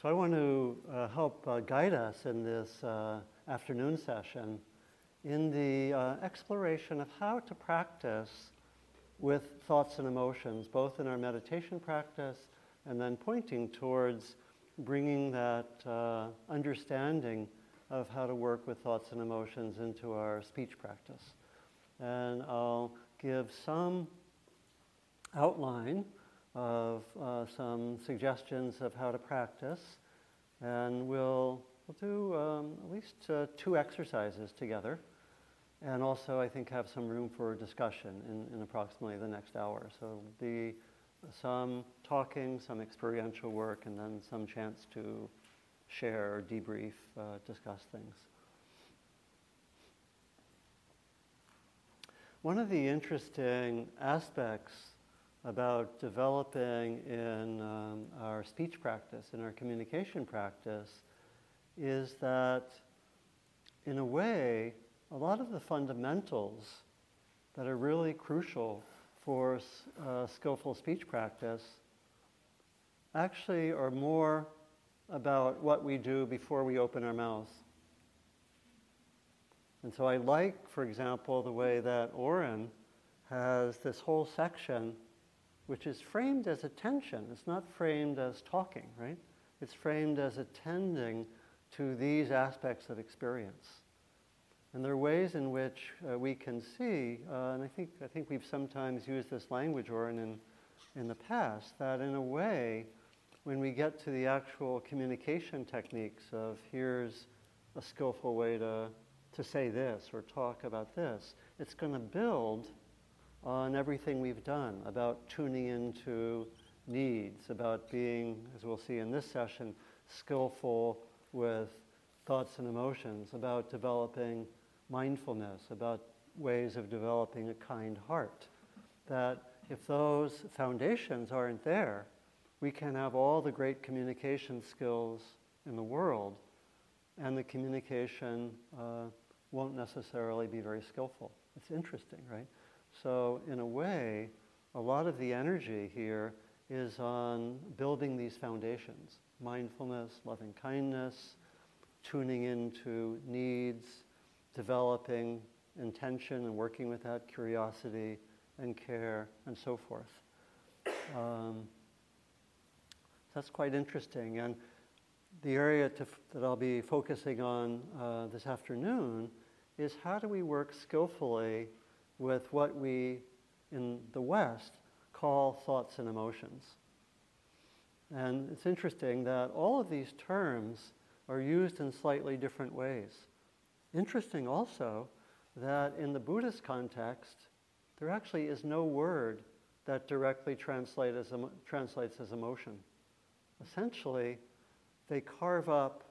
So I want to uh, help uh, guide us in this uh, afternoon session in the uh, exploration of how to practice with thoughts and emotions, both in our meditation practice and then pointing towards bringing that uh, understanding of how to work with thoughts and emotions into our speech practice. And I'll give some outline of uh, some suggestions of how to practice. And we'll, we'll do um, at least uh, two exercises together. And also, I think, have some room for discussion in, in approximately the next hour. So, be some talking, some experiential work, and then some chance to share debrief, uh, discuss things. One of the interesting aspects about developing in um, our speech practice, in our communication practice, is that in a way, a lot of the fundamentals that are really crucial for uh, skillful speech practice actually are more about what we do before we open our mouths. And so I like, for example, the way that Oren has this whole section which is framed as attention. It's not framed as talking, right? It's framed as attending to these aspects of experience. And there are ways in which uh, we can see, uh, and I think, I think we've sometimes used this language, or in, in the past, that in a way, when we get to the actual communication techniques of here's a skillful way to, to say this or talk about this, it's going to build on everything we've done about tuning into needs, about being, as we'll see in this session, skillful with thoughts and emotions, about developing mindfulness, about ways of developing a kind heart. That if those foundations aren't there, we can have all the great communication skills in the world, and the communication uh, won't necessarily be very skillful. It's interesting, right? So, in a way, a lot of the energy here is on building these foundations mindfulness, loving kindness, tuning into needs, developing intention and working with that, curiosity and care, and so forth. Um, that's quite interesting. And the area to, that I'll be focusing on uh, this afternoon is how do we work skillfully with what we in the West call thoughts and emotions. And it's interesting that all of these terms are used in slightly different ways. Interesting also that in the Buddhist context, there actually is no word that directly translate as, translates as emotion. Essentially, they carve up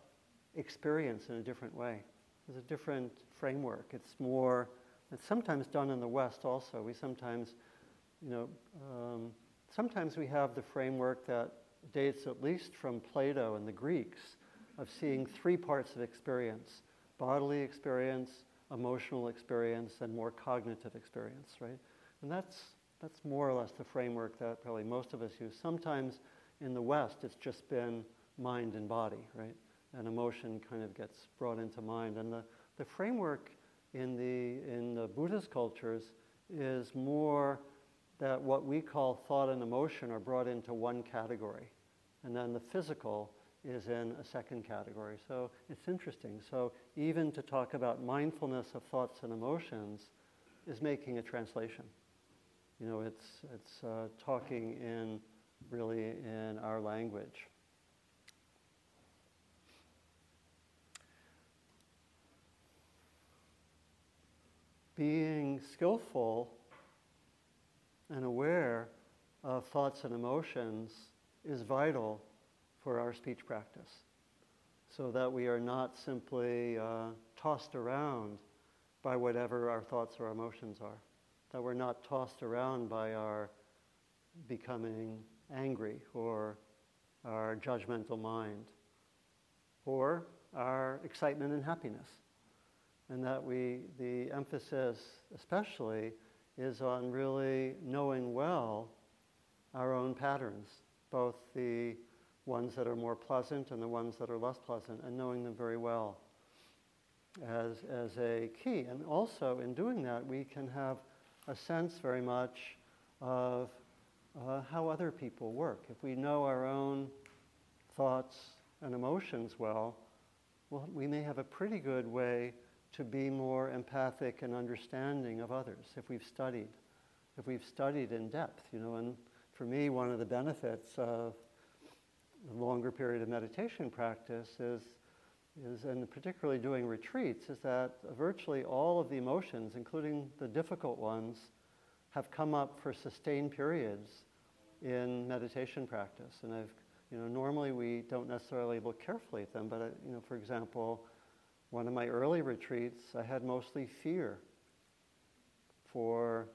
experience in a different way. There's a different framework. It's more it's sometimes done in the West also. We sometimes, you know, um, sometimes we have the framework that dates at least from Plato and the Greeks of seeing three parts of experience bodily experience, emotional experience, and more cognitive experience, right? And that's, that's more or less the framework that probably most of us use. Sometimes in the West, it's just been mind and body, right? And emotion kind of gets brought into mind. And the, the framework in the, in the Buddhist cultures is more that what we call thought and emotion are brought into one category. And then the physical is in a second category. So it's interesting. So even to talk about mindfulness of thoughts and emotions is making a translation. You know, it's, it's uh, talking in really in our language. Being skillful and aware of thoughts and emotions is vital for our speech practice. So that we are not simply uh, tossed around by whatever our thoughts or emotions are, that we're not tossed around by our becoming angry or our judgmental mind or our excitement and happiness and that we, the emphasis especially is on really knowing well our own patterns both the ones that are more pleasant and the ones that are less pleasant, and knowing them very well as, as a key. And also, in doing that, we can have a sense very much of uh, how other people work. If we know our own thoughts and emotions well, well, we may have a pretty good way to be more empathic and understanding of others if we've studied, if we've studied in depth, you know. And for me, one of the benefits of a longer period of meditation practice is, is, and particularly doing retreats, is that virtually all of the emotions, including the difficult ones, have come up for sustained periods in meditation practice. And I've, you know, normally we don't necessarily look carefully at them, but, I, you know, for example, one of my early retreats, I had mostly fear for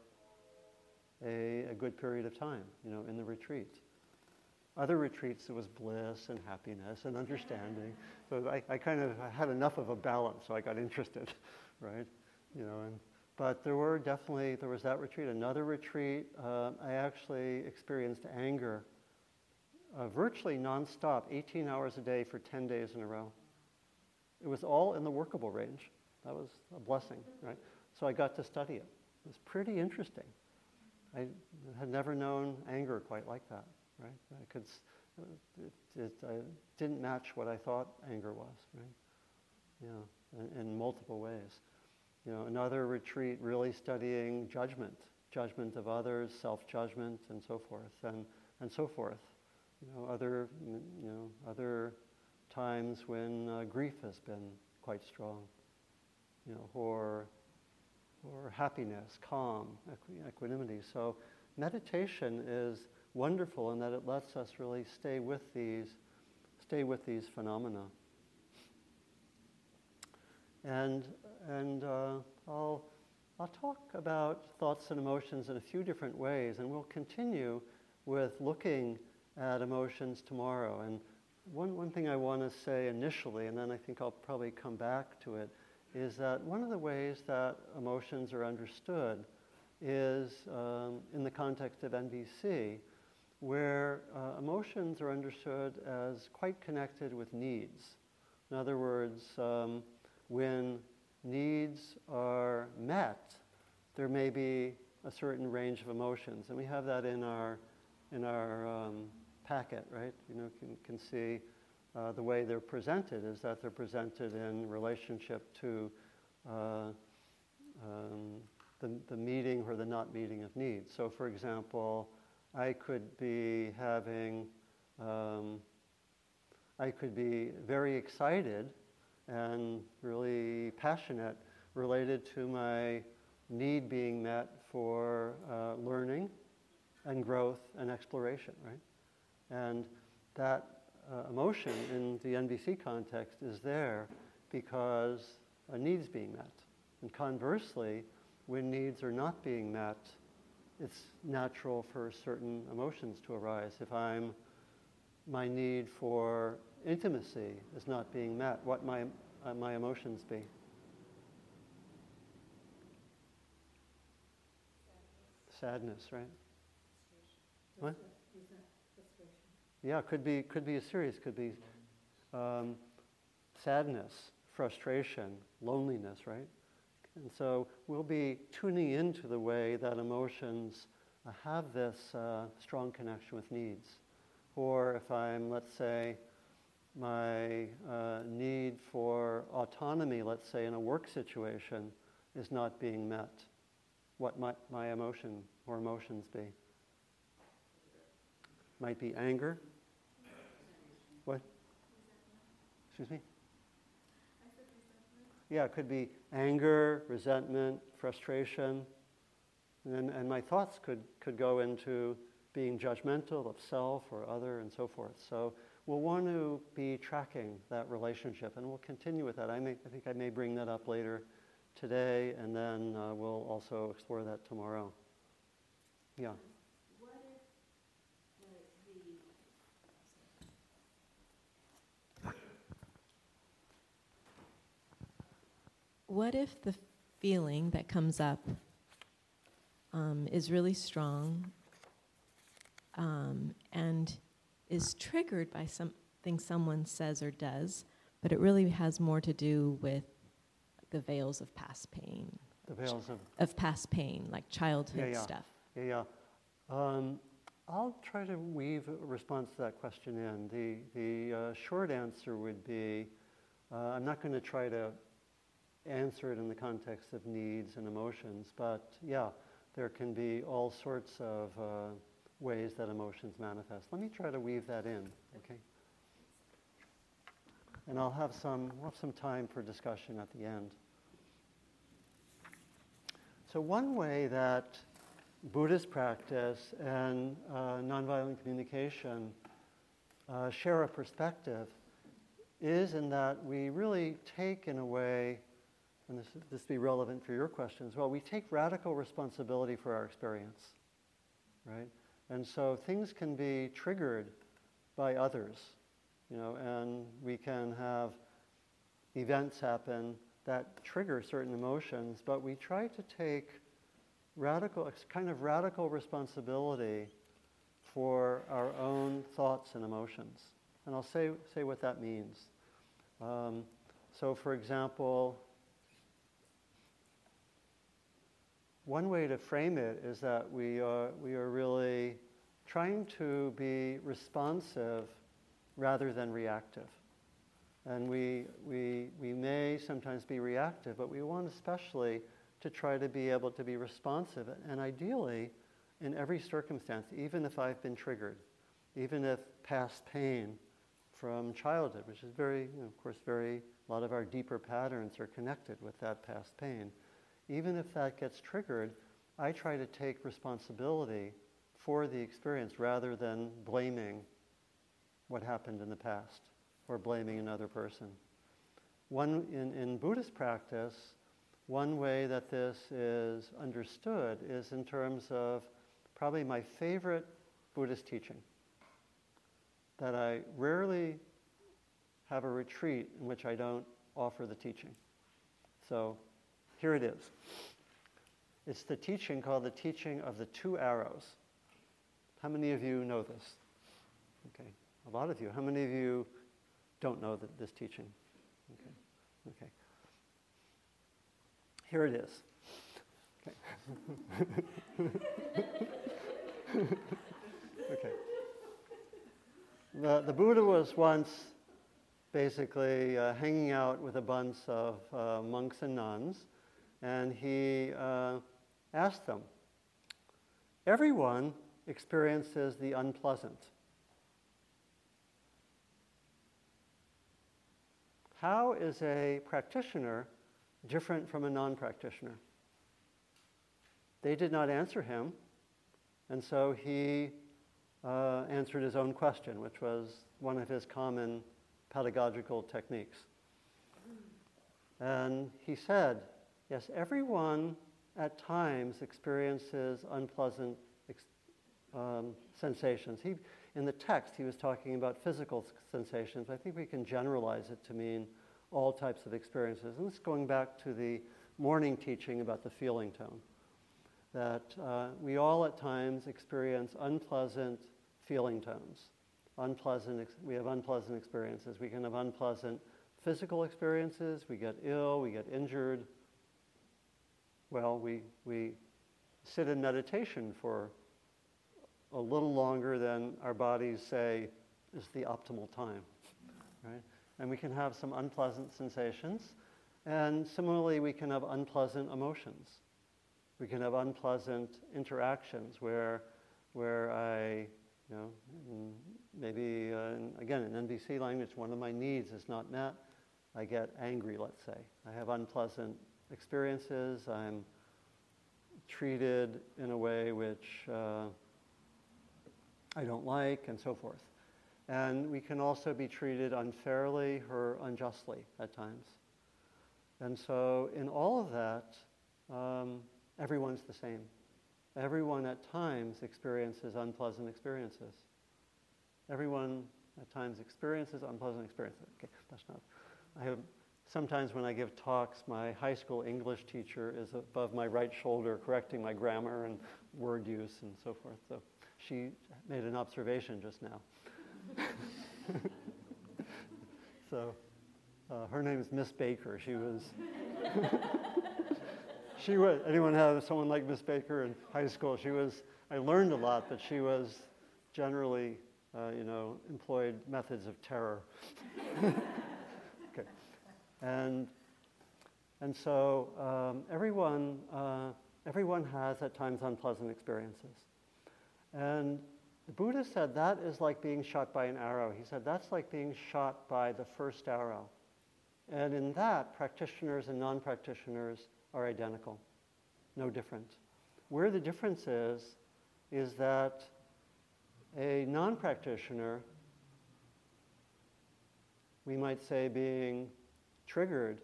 a, a good period of time, you know, in the retreat. Other retreats, it was bliss and happiness and understanding. So I, I kind of had enough of a balance, so I got interested, right? You know, and, but there were definitely, there was that retreat. Another retreat, uh, I actually experienced anger uh, virtually nonstop, 18 hours a day for 10 days in a row. It was all in the workable range. That was a blessing, right? So I got to study it. It was pretty interesting. I had never known anger quite like that, right? I could, it, it uh, didn't match what I thought anger was, right? Yeah, in, in multiple ways. You know, another retreat really studying judgment, judgment of others, self-judgment, and so forth, and, and so forth. You know, other, you know, other times when uh, grief has been quite strong, you know, or, or happiness, calm, equanimity. So meditation is wonderful in that it lets us really stay with these, stay with these phenomena. And, and uh, I'll, I'll talk about thoughts and emotions in a few different ways, and we'll continue with looking at emotions tomorrow. And one, one thing I want to say initially, and then I think I'll probably come back to it, is that one of the ways that emotions are understood is um, in the context of NVC, where uh, emotions are understood as quite connected with needs. In other words, um, when needs are met, there may be a certain range of emotions, and we have that in our in our um, packet, right? You know, can, can see uh, the way they're presented is that they're presented in relationship to uh, um, the, the meeting or the not meeting of needs. So, for example, I could be having, um, I could be very excited and really passionate related to my need being met for uh, learning and growth and exploration, right? And that uh, emotion in the NVC context is there because a need's being met. And conversely, when needs are not being met, it's natural for certain emotions to arise. If I'm, my need for intimacy is not being met, what might uh, my emotions be? Sadness, right? What? Yeah, could be, could be a series, could be um, sadness, frustration, loneliness, right? And so we'll be tuning into the way that emotions uh, have this uh, strong connection with needs. Or if I'm, let's say, my uh, need for autonomy, let's say, in a work situation is not being met, what might my emotion or emotions be? Might be anger, what? Excuse me? Yeah, it could be anger, resentment, frustration. And, and my thoughts could, could go into being judgmental of self or other and so forth. So we'll want to be tracking that relationship and we'll continue with that. I, may, I think I may bring that up later today and then uh, we'll also explore that tomorrow. Yeah. What if the feeling that comes up um, is really strong um, and is triggered by something someone says or does, but it really has more to do with the veils of past pain. The veils of, of past pain, like childhood yeah, yeah. stuff. Yeah, yeah. Um, I'll try to weave a response to that question in. The, the uh, short answer would be uh, I'm not going to try to answer it in the context of needs and emotions, but yeah, there can be all sorts of uh, ways that emotions manifest. Let me try to weave that in, okay? And I'll have some, we'll have some time for discussion at the end. So one way that Buddhist practice and uh, nonviolent communication uh, share a perspective is in that we really take, in a way, and this, this be relevant for your question as well, we take radical responsibility for our experience, right? And so things can be triggered by others, you know, and we can have events happen that trigger certain emotions, but we try to take radical, kind of radical responsibility for our own thoughts and emotions. And I'll say, say what that means. Um, so, for example, one way to frame it is that we are, we are really trying to be responsive rather than reactive. And we, we, we may sometimes be reactive, but we want especially to try to be able to be responsive and ideally in every circumstance, even if I've been triggered, even if past pain from childhood, which is very, you know, of course, very, a lot of our deeper patterns are connected with that past pain. Even if that gets triggered, I try to take responsibility for the experience rather than blaming what happened in the past or blaming another person. One, in, in Buddhist practice, one way that this is understood is in terms of probably my favorite Buddhist teaching. That I rarely have a retreat in which I don't offer the teaching. So here it is. It's the teaching called the teaching of the two arrows. How many of you know this? Okay, a lot of you. How many of you don't know that this teaching? Okay, okay. Here it is. Okay. okay. The, the Buddha was once basically uh, hanging out with a bunch of uh, monks and nuns, and he uh, asked them, Everyone experiences the unpleasant. How is a practitioner different from a non practitioner. They did not answer him, and so he uh, answered his own question, which was one of his common pedagogical techniques. And he said, Yes, everyone at times experiences unpleasant ex- um, sensations. He, in the text, he was talking about physical sensations. I think we can generalize it to mean all types of experiences. And this is going back to the morning teaching about the feeling tone. That uh, we all at times experience unpleasant feeling tones. Unpleasant, ex- we have unpleasant experiences. We can have unpleasant physical experiences. We get ill, we get injured. Well, we, we sit in meditation for a little longer than our bodies say is the optimal time, right? and we can have some unpleasant sensations. And similarly, we can have unpleasant emotions. We can have unpleasant interactions where, where I, you know, maybe, uh, again, in NVC language, one of my needs is not met. I get angry, let's say. I have unpleasant experiences. I'm treated in a way which uh, I don't like, and so forth. And we can also be treated unfairly or unjustly at times. And so, in all of that, um, everyone's the same. Everyone at times experiences unpleasant experiences. Everyone at times experiences unpleasant experiences. Okay, that's not. I have sometimes when I give talks, my high school English teacher is above my right shoulder correcting my grammar and word use and so forth. So she made an observation just now. so uh, her name is Miss Baker. She was. she was. Anyone have someone like Miss Baker in high school? She was. I learned a lot, but she was generally, uh, you know, employed methods of terror. and and so um, everyone uh, everyone has at times unpleasant experiences, and the Buddha said that is like being shot by an arrow. He said that's like being shot by the first arrow. And in that, practitioners and non practitioners are identical, no different. Where the difference is, is that a non practitioner, we might say being triggered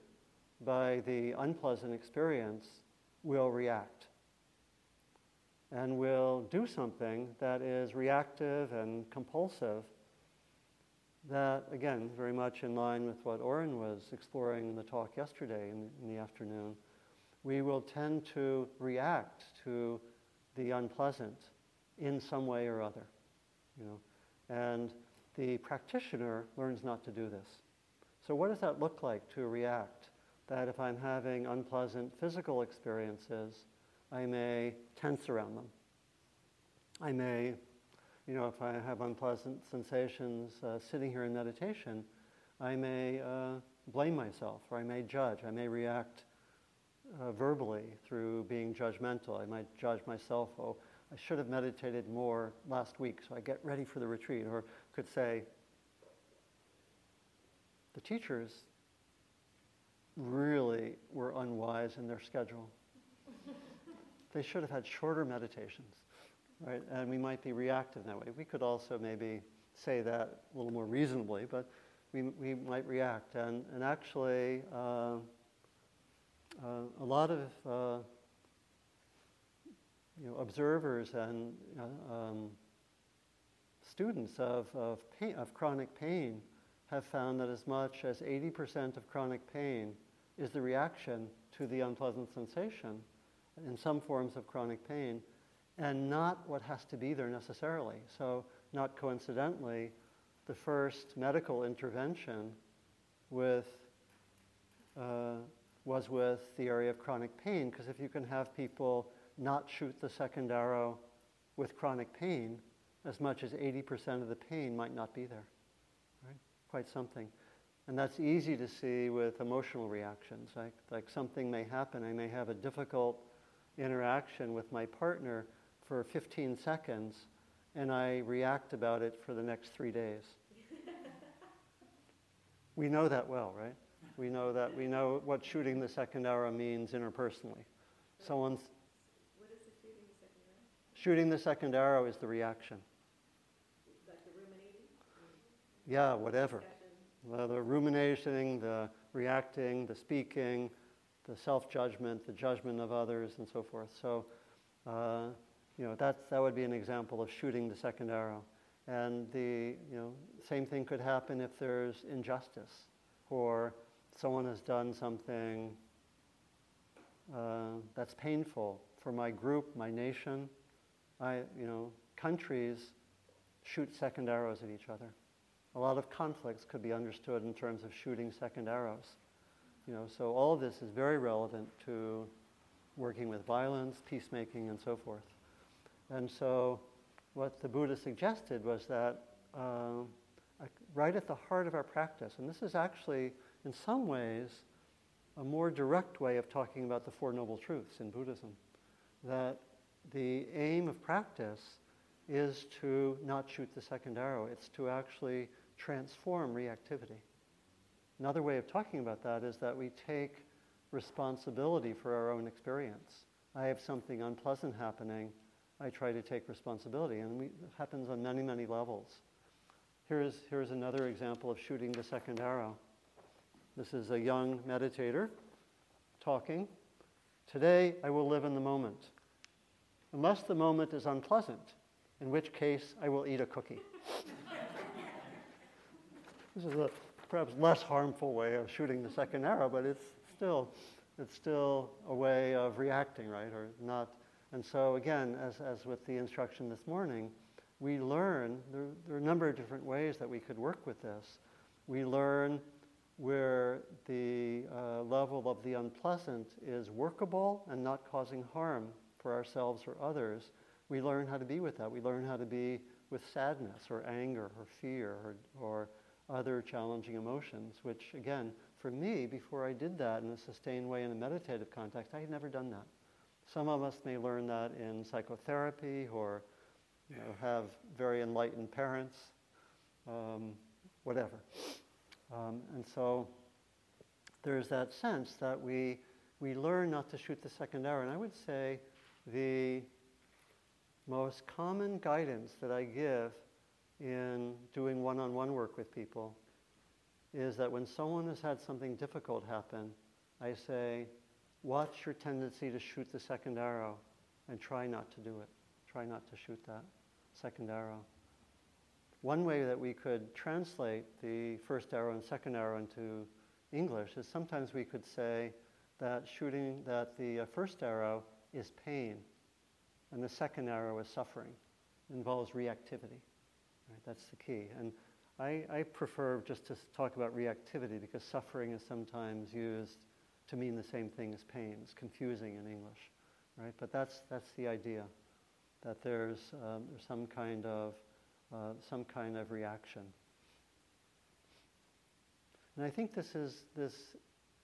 by the unpleasant experience, will react and will do something that is reactive and compulsive. That, again, very much in line with what Oren was exploring in the talk yesterday in, in the afternoon. We will tend to react to the unpleasant in some way or other. You know? And the practitioner learns not to do this. So, what does that look like to react? That if I'm having unpleasant physical experiences, I may tense around them. I may, you know, if I have unpleasant sensations uh, sitting here in meditation, I may uh, blame myself or I may judge. I may react uh, verbally through being judgmental. I might judge myself, oh, I should have meditated more last week so I get ready for the retreat. Or could say, the teachers really were unwise in their schedule. they should have had shorter meditations, right? And we might be reactive that way. We could also maybe say that a little more reasonably, but we, we might react. And, and actually, uh, uh, a lot of uh, you know, observers and uh, um, students of, of, pain, of chronic pain have found that as much as 80% of chronic pain is the reaction to the unpleasant sensation in some forms of chronic pain, and not what has to be there necessarily. So, not coincidentally, the first medical intervention with, uh, was with the area of chronic pain, because if you can have people not shoot the second arrow with chronic pain, as much as 80% of the pain might not be there. Quite something. And that's easy to see with emotional reactions. Like, like something may happen, I may have a difficult interaction with my partner for 15 seconds, and I react about it for the next three days. we know that well, right? We know that. We know what shooting the second arrow means interpersonally. Someone's. What is the shooting the second arrow? Shooting the second arrow is the reaction. Like the ruminating? Yeah, whatever. Uh, the ruminating, the reacting, the speaking, the self-judgment, the judgment of others, and so forth. So, uh, you know, that's, that would be an example of shooting the second arrow. And the, you know, same thing could happen if there's injustice or someone has done something uh, that's painful for my group, my nation. I, you know, countries shoot second arrows at each other. A lot of conflicts could be understood in terms of shooting second arrows. You know, so all of this is very relevant to working with violence, peacemaking, and so forth. And so, what the Buddha suggested was that uh, right at the heart of our practice, and this is actually, in some ways, a more direct way of talking about the Four Noble Truths in Buddhism, that the aim of practice is to not shoot the second arrow. It's to actually transform reactivity. Another way of talking about that is that we take responsibility for our own experience. I have something unpleasant happening, I try to take responsibility, and we, it happens on many, many levels. Here's, here's another example of shooting the second arrow. This is a young meditator talking. Today, I will live in the moment, unless the moment is unpleasant, in which case, I will eat a cookie. This is a perhaps less harmful way of shooting the second arrow, but it's still, it's still a way of reacting, right? Or not. And so again, as, as with the instruction this morning, we learn, there, there, are a number of different ways that we could work with this. We learn where the uh, level of the unpleasant is workable and not causing harm for ourselves or others. We learn how to be with that. We learn how to be with sadness or anger or fear or, or other challenging emotions, which, again, for me, before I did that in a sustained way in a meditative context, I had never done that. Some of us may learn that in psychotherapy or you know, have very enlightened parents, um, whatever. Um, and so there's that sense that we, we learn not to shoot the second arrow. And I would say the most common guidance that I give in doing one on one work with people is that when someone has had something difficult happen, I say, watch your tendency to shoot the second arrow and try not to do it. Try not to shoot that second arrow. One way that we could translate the first arrow and second arrow into English is sometimes we could say that shooting that the uh, first arrow is pain and the second arrow is suffering. Involves reactivity. Right? That's the key. And I, I prefer just to talk about reactivity because suffering is sometimes used to mean the same thing as pain. It's confusing in English, right? But that's, that's the idea, that there's, um, there's some, kind of, uh, some kind of reaction. And I think this is this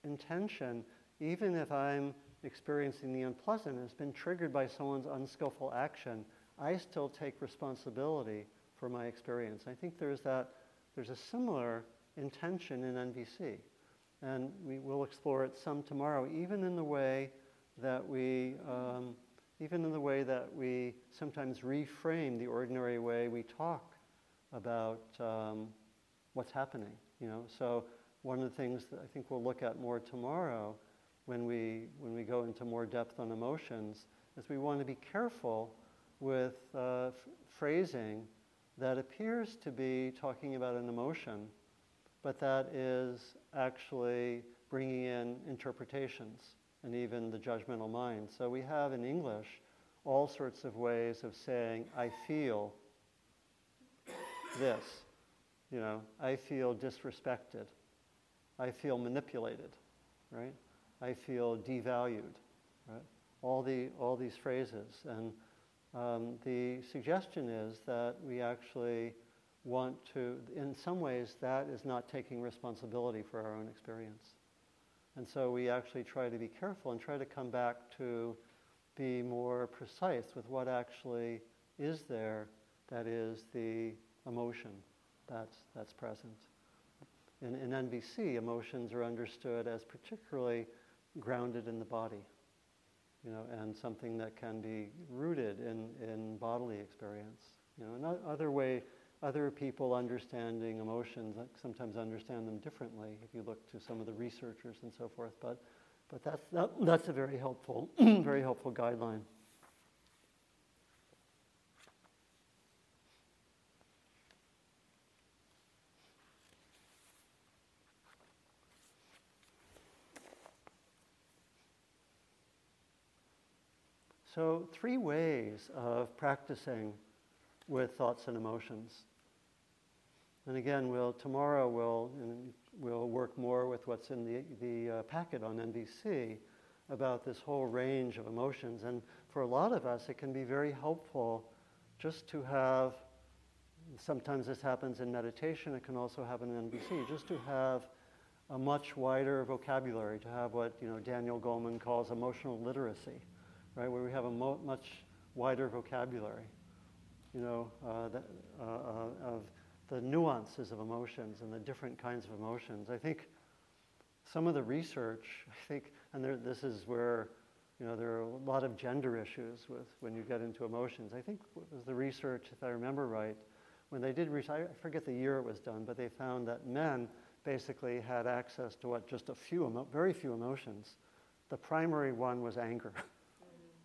intention, even if I'm experiencing the unpleasant, has been triggered by someone's unskillful action, I still take responsibility for my experience. I think there's that, there's a similar intention in NVC. And we will explore it some tomorrow, even in the way that we, um, even in the way that we sometimes reframe the ordinary way we talk about um, what's happening. You know, so one of the things that I think we'll look at more tomorrow when we, when we go into more depth on emotions is we want to be careful with uh, f- phrasing that appears to be talking about an emotion, but that is actually bringing in interpretations and even the judgmental mind. So we have in English all sorts of ways of saying, I feel this. You know, I feel disrespected. I feel manipulated, right? I feel devalued. Right? All, the, all these phrases. And um, the suggestion is that we actually want to, in some ways, that is not taking responsibility for our own experience. And so we actually try to be careful and try to come back to be more precise with what actually is there that is the emotion that's, that's present. In, in NVC, emotions are understood as particularly grounded in the body, you know, and something that can be rooted in, in bodily experience. You know, and other way, other people understanding emotions sometimes understand them differently if you look to some of the researchers and so forth. But, but that's, that, that's a very helpful, very helpful guideline. So, three ways of practicing with thoughts and emotions. And again, we'll, tomorrow we'll, we'll work more with what's in the, the uh, packet on NVC about this whole range of emotions. And for a lot of us, it can be very helpful just to have, sometimes this happens in meditation, it can also happen in NVC, just to have a much wider vocabulary, to have what you know, Daniel Goleman calls emotional literacy right, where we have a mo- much wider vocabulary, you know, uh, that, uh, uh, of the nuances of emotions and the different kinds of emotions. I think some of the research, I think, and there, this is where, you know, there are a lot of gender issues with when you get into emotions. I think it was the research, if I remember right, when they did research, I forget the year it was done, but they found that men basically had access to what just a few, emo- very few emotions. The primary one was anger.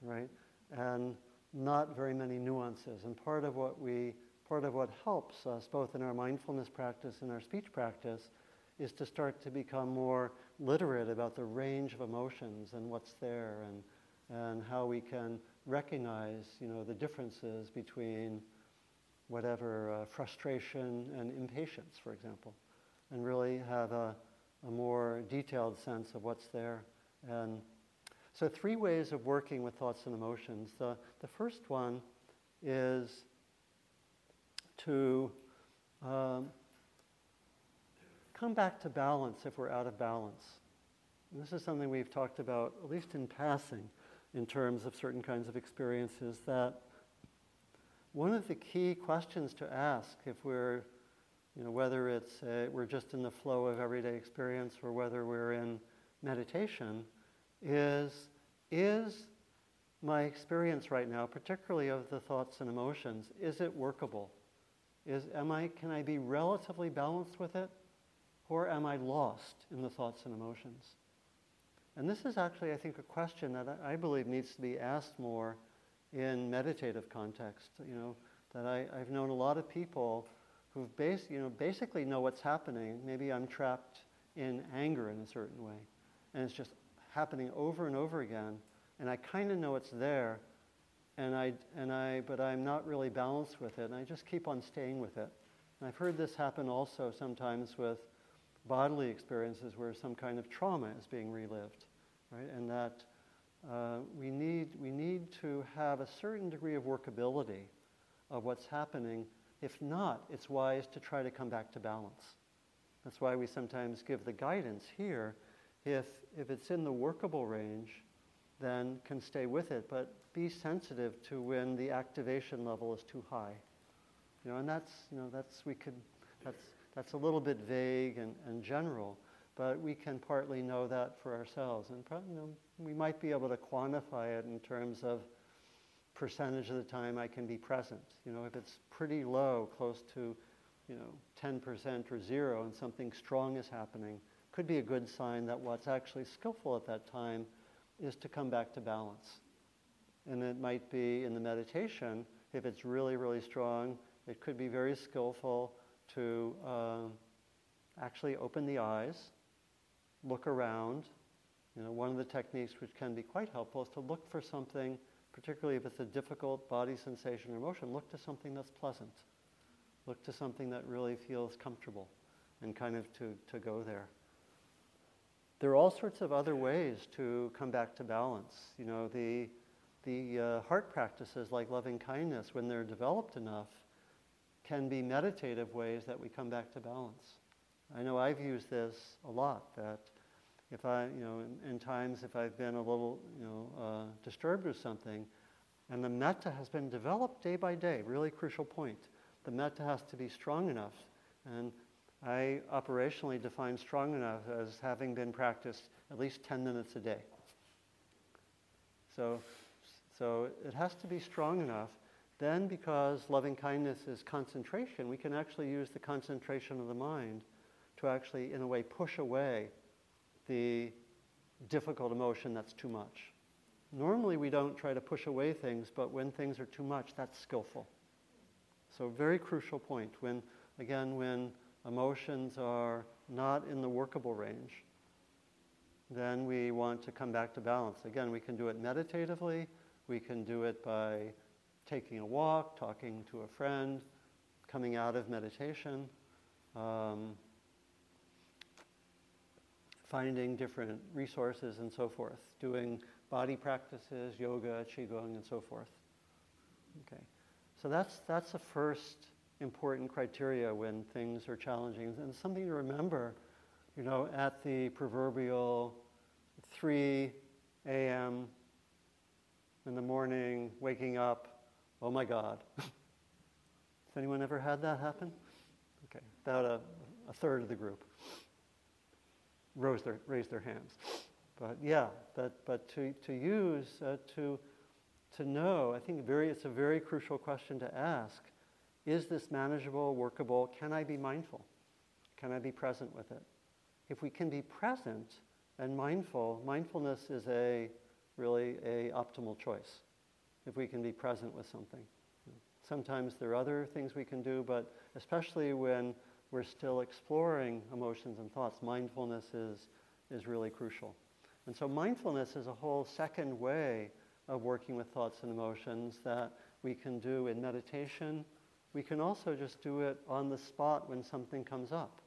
right? And not very many nuances. And part of what we, part of what helps us both in our mindfulness practice and our speech practice is to start to become more literate about the range of emotions and what's there and, and how we can recognize, you know, the differences between, whatever uh, frustration and impatience, for example, and really have a, a more detailed sense of what's there. And so, three ways of working with thoughts and emotions. The, the first one is to um, come back to balance if we're out of balance. And this is something we've talked about, at least in passing, in terms of certain kinds of experiences, that one of the key questions to ask if we're, you know, whether it's uh, we're just in the flow of everyday experience or whether we're in meditation, is is my experience right now, particularly of the thoughts and emotions, is it workable? Is am I can I be relatively balanced with it, or am I lost in the thoughts and emotions? And this is actually, I think, a question that I believe needs to be asked more in meditative context. You know, that I, I've known a lot of people who base, you know, basically know what's happening. Maybe I'm trapped in anger in a certain way, and it's just happening over and over again, and I kind of know it's there, and I, and I, but I'm not really balanced with it, and I just keep on staying with it. And I've heard this happen also sometimes with bodily experiences where some kind of trauma is being relived, right? And that uh, we, need, we need to have a certain degree of workability of what's happening. If not, it's wise to try to come back to balance. That's why we sometimes give the guidance here. If, if it's in the workable range, then can stay with it, but be sensitive to when the activation level is too high. You know, and that's, you know, that's, we could, that's, that's a little bit vague and, and general, but we can partly know that for ourselves. And probably, you know, we might be able to quantify it in terms of percentage of the time I can be present. You know, if it's pretty low, close to, you know, 10% or zero, and something strong is happening, could be a good sign that what's actually skillful at that time is to come back to balance. And it might be in the meditation, if it's really, really strong, it could be very skillful to uh, actually open the eyes, look around, you know, one of the techniques which can be quite helpful is to look for something, particularly if it's a difficult body sensation or emotion, look to something that's pleasant. Look to something that really feels comfortable and kind of to, to go there. There are all sorts of other ways to come back to balance. You know, the, the uh, heart practices like loving kindness, when they're developed enough, can be meditative ways that we come back to balance. I know I've used this a lot, that if I, you know, in, in times if I've been a little, you know, uh, disturbed with something, and the metta has been developed day by day, really crucial point. The metta has to be strong enough. And I operationally define strong enough as having been practiced at least 10 minutes a day. So, so it has to be strong enough. Then, because loving kindness is concentration, we can actually use the concentration of the mind to actually, in a way, push away the difficult emotion that's too much. Normally, we don't try to push away things, but when things are too much, that's skillful. So, very crucial point. When, again, when emotions are not in the workable range, then we want to come back to balance. Again, we can do it meditatively, we can do it by taking a walk, talking to a friend, coming out of meditation. Um, finding different resources and so forth, doing body practices, yoga, qigong, and so forth. Okay, so that's that's the first important criteria when things are challenging, and something to remember. You know, at the proverbial 3 a.m. in the morning, waking up, oh my God. Has anyone ever had that happen? Okay, about a, a third of the group their, raise their hands. But yeah, but, but to, to use, uh, to, to know, I think very, it's a very crucial question to ask. Is this manageable, workable? Can I be mindful? Can I be present with it? If we can be present and mindful, mindfulness is a really a optimal choice. If we can be present with something. Sometimes there are other things we can do, but especially when we're still exploring emotions and thoughts, mindfulness is, is really crucial. And so mindfulness is a whole second way of working with thoughts and emotions that we can do in meditation we can also just do it on the spot when something comes up.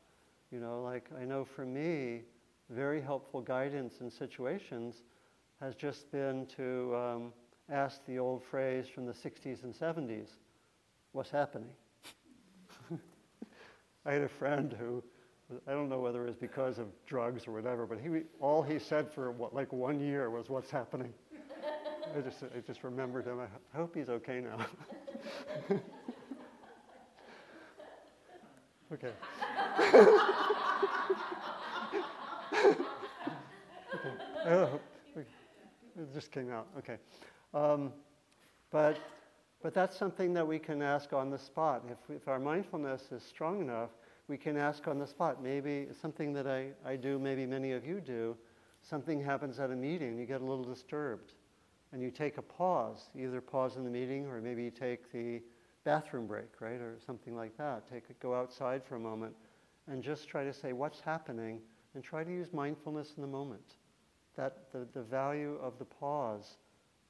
You know, like I know for me, very helpful guidance in situations has just been to um, ask the old phrase from the 60s and 70s what's happening? I had a friend who, I don't know whether it was because of drugs or whatever, but he, all he said for what, like one year was what's happening. I just, I just remembered him. I hope he's okay now. okay. okay. Oh, it just came out. Okay. Um, but, but that's something that we can ask on the spot. If, if our mindfulness is strong enough, we can ask on the spot. Maybe something that I, I do, maybe many of you do, something happens at a meeting, you get a little disturbed, and you take a pause, either pause in the meeting or maybe you take the bathroom break, right, or something like that. Take go outside for a moment and just try to say what's happening and try to use mindfulness in the moment. That the, the value of the pause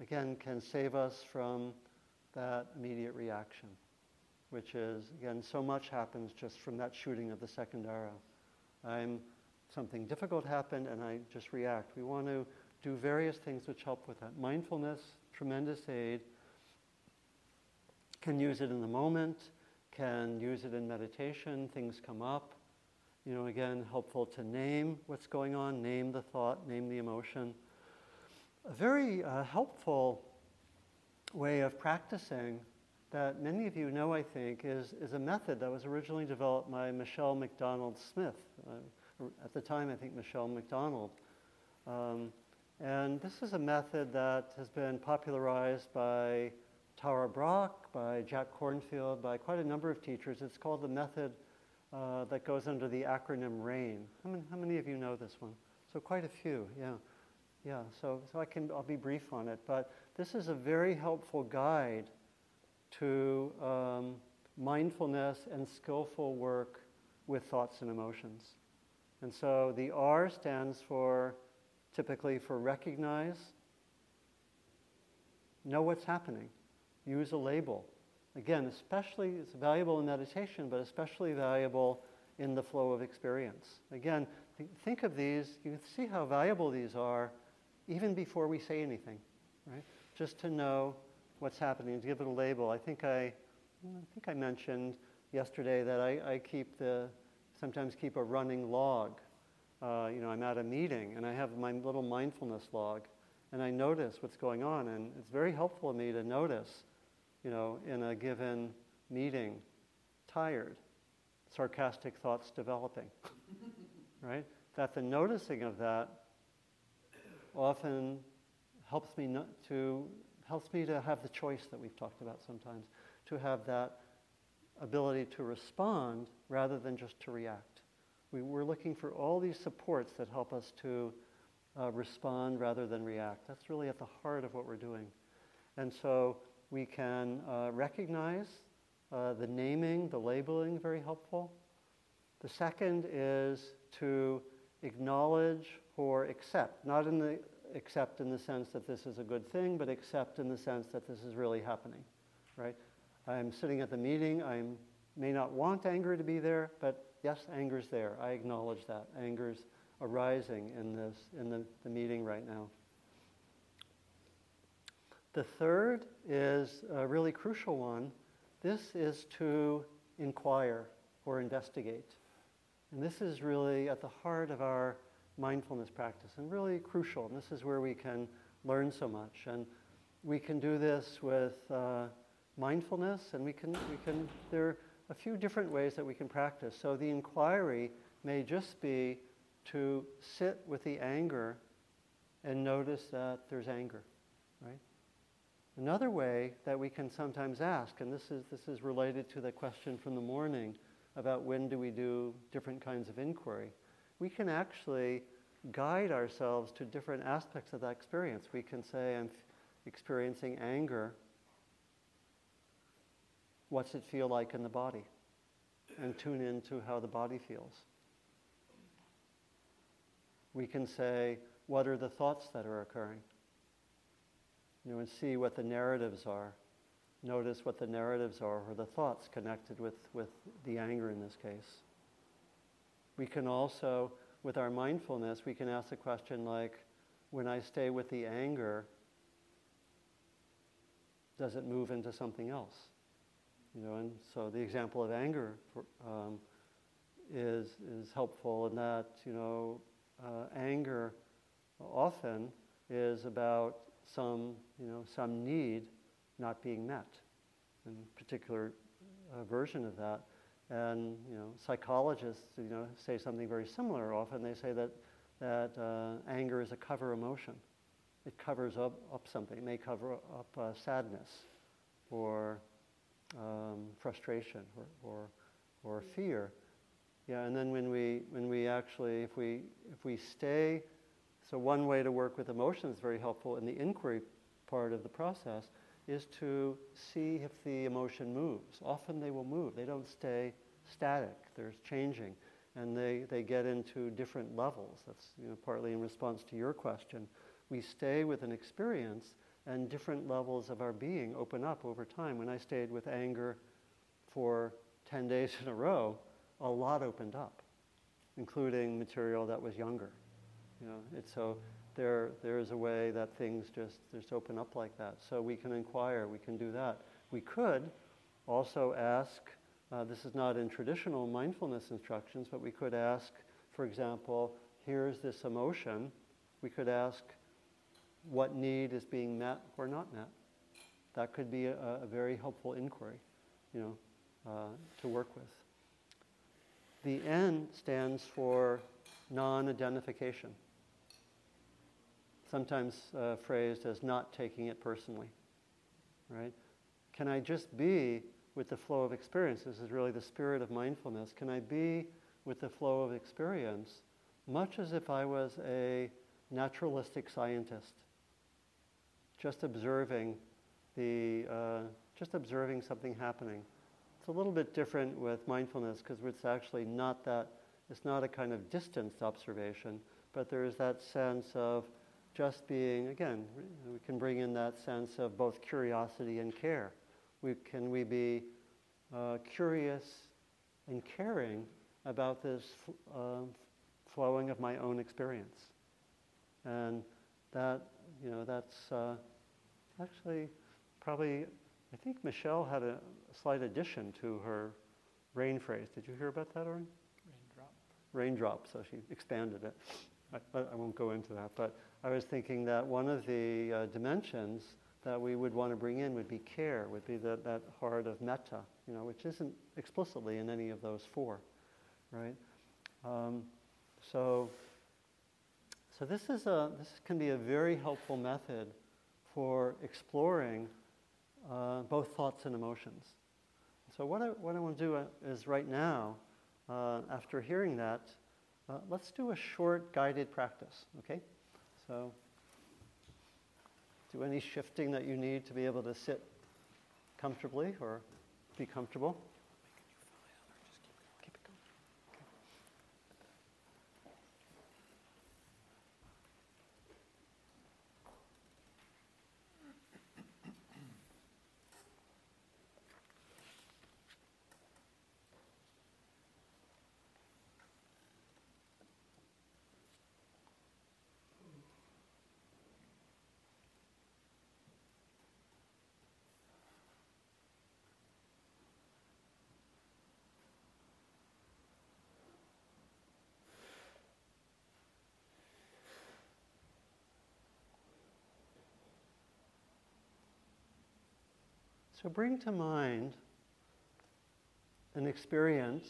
again, can save us from that immediate reaction, which is, again, so much happens just from that shooting of the second arrow. I'm, something difficult happened and I just react. We want to do various things which help with that. Mindfulness, tremendous aid. Can use it in the moment, can use it in meditation, things come up. You know, again, helpful to name what's going on, name the thought, name the emotion a very uh, helpful way of practicing that many of you know, I think, is, is a method that was originally developed by Michelle McDonald Smith. Uh, at the time, I think Michelle McDonald. Um, and this is a method that has been popularized by Tara Brach, by Jack Kornfield, by quite a number of teachers. It's called the method uh, that goes under the acronym RAIN. How many, how many of you know this one? So quite a few, yeah. Yeah, so, so I can, I'll be brief on it, but this is a very helpful guide to um, mindfulness and skillful work with thoughts and emotions. And so the R stands for typically for recognize, know what's happening, use a label. Again, especially, it's valuable in meditation, but especially valuable in the flow of experience. Again, th- think of these, you see how valuable these are even before we say anything, right? Just to know what's happening, to give it a label. I think I, I think I mentioned yesterday that I, I keep the, sometimes keep a running log. Uh, you know, I'm at a meeting and I have my little mindfulness log, and I notice what's going on, and it's very helpful to me to notice, you know, in a given meeting, tired, sarcastic thoughts developing, right? That the noticing of that often helps me not to helps me to have the choice that we've talked about sometimes, to have that ability to respond rather than just to react. We, are looking for all these supports that help us to uh, respond rather than react. That's really at the heart of what we're doing. And so we can uh, recognize uh, the naming, the labeling, very helpful. The second is to acknowledge or accept, not in the accept in the sense that this is a good thing, but accept in the sense that this is really happening, right? I'm sitting at the meeting. I may not want anger to be there, but yes, anger's there. I acknowledge that. Anger's arising in this in the, the meeting right now. The third is a really crucial one. This is to inquire or investigate. And this is really at the heart of our mindfulness practice and really crucial. And this is where we can learn so much. And we can do this with uh, mindfulness, and we can, we can, there are a few different ways that we can practice. So the inquiry may just be to sit with the anger and notice that there's anger? Another way that we can sometimes ask, and this is, this is related to the question from the morning about when do we do different kinds of inquiry we can actually guide ourselves to different aspects of that experience. We can say, I'm f- experiencing anger. What's it feel like in the body? And tune into how the body feels. We can say, what are the thoughts that are occurring? You know, and see what the narratives are. notice what the narratives are or the thoughts connected with, with the anger in this case. We can also, with our mindfulness, we can ask the question like, when I stay with the anger, does it move into something else? You know, and so the example of anger for, um, is is helpful in that you know uh, anger often is about some you know some need not being met, in particular uh, version of that. And you know psychologists you know say something very similar. Often they say that that uh, anger is a cover emotion. It covers up, up something. It may cover up uh, sadness or um, frustration or, or, or fear. Yeah, and then when we, when we actually, if we, if we stay, so one way to work with emotions very helpful in the inquiry part of the process is to see if the emotion moves. Often they will move. They don't stay static. They're changing. And they, they get into different levels. That's you know, partly in response to your question. We stay with an experience and different levels of our being open up over time. When I stayed with anger for 10 days in a row, a lot opened up, including material that was younger. You know, it's so there, there is a way that things just, just open up like that. So we can inquire, we can do that. We could also ask, uh, this is not in traditional mindfulness instructions, but we could ask, for example, here's this emotion. We could ask, what need is being met or not met. That could be a, a very helpful inquiry, you know, uh, to work with. The N stands for non-identification, sometimes uh, phrased as not taking it personally, right? Can I just be with the flow of experience? This is really the spirit of mindfulness. Can I be with the flow of experience much as if I was a naturalistic scientist? just observing the, uh, just observing something happening. It's a little bit different with mindfulness because it's actually not that, it's not a kind of distanced observation, but there is that sense of just being, again, we can bring in that sense of both curiosity and care. We, can we be uh, curious and caring about this uh, flowing of my own experience? And that, you know, that's, uh, Actually, probably, I think Michelle had a slight addition to her rain phrase. Did you hear about that, Oren? Raindrop. Raindrop, so she expanded it. I, I, won't go into that, but I was thinking that one of the uh, dimensions that we would want to bring in would be care, would be that, that heart of metta, you know, which isn't explicitly in any of those four, right? Um, so, so this is a this can be a very helpful method for exploring uh, both thoughts and emotions. So, what I, what I want to do uh, is right now, uh, after hearing that, uh, let's do a short guided practice, okay? So, do any shifting that you need to be able to sit comfortably or be comfortable. So bring to mind an experience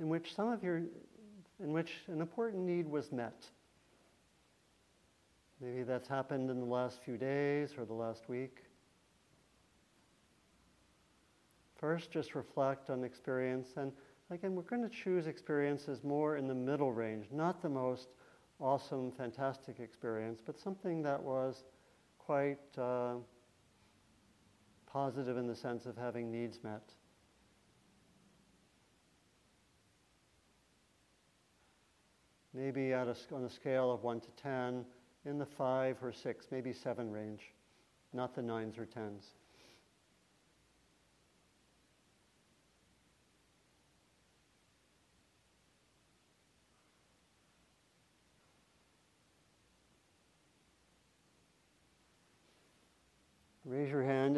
in which some of your in which an important need was met. Maybe that's happened in the last few days or the last week. first just reflect on experience. And again, we're going to choose experiences more in the middle range, not the most awesome, fantastic experience, but something that was quite uh, positive in the sense of having needs met. Maybe at a, on a scale of 1 to 10, in the 5 or 6, maybe 7 range, not the 9s or 10s.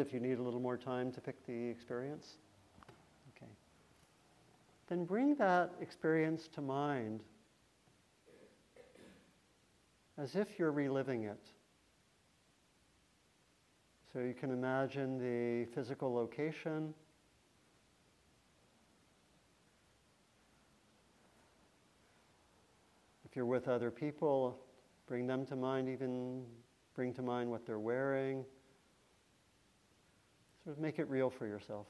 If you need a little more time to pick the experience. Okay. Then bring that experience to mind as if you're reliving it. So you can imagine the physical location. If you're with other people, bring them to mind, even bring to mind what they're wearing. Sort of make it real for yourself.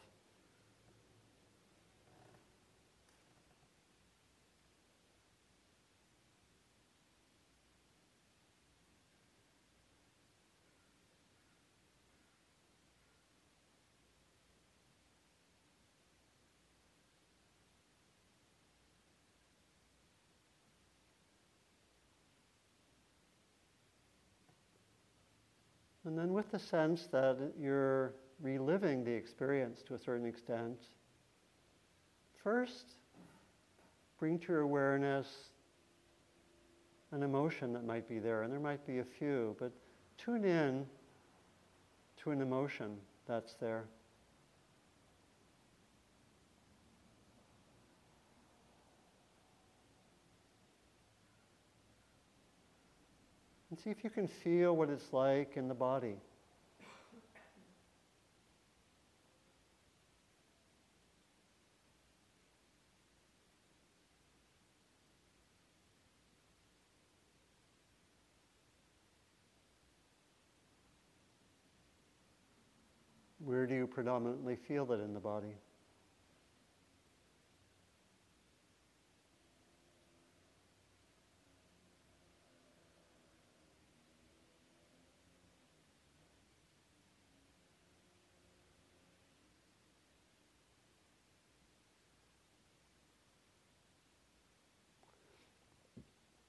And then, with the sense that you're reliving the experience to a certain extent, first bring to your awareness an emotion that might be there, and there might be a few, but tune in to an emotion that's there. And see if you can feel what it's like in the body. Predominantly feel it in the body?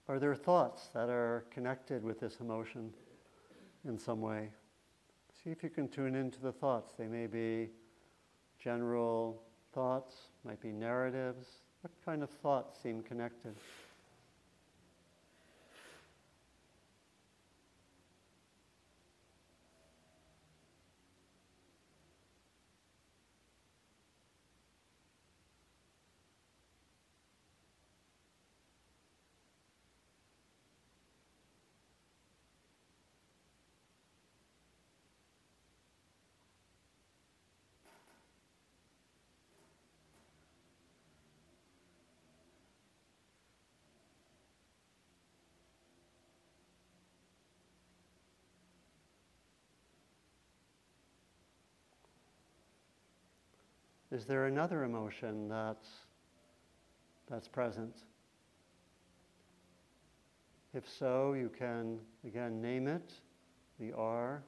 Are there thoughts that are connected with this emotion in some way? See if you can tune into the thoughts. They may be general thoughts, might be narratives. What kind of thoughts seem connected? Is there another emotion that's, that's present? If so, you can again name it, the R,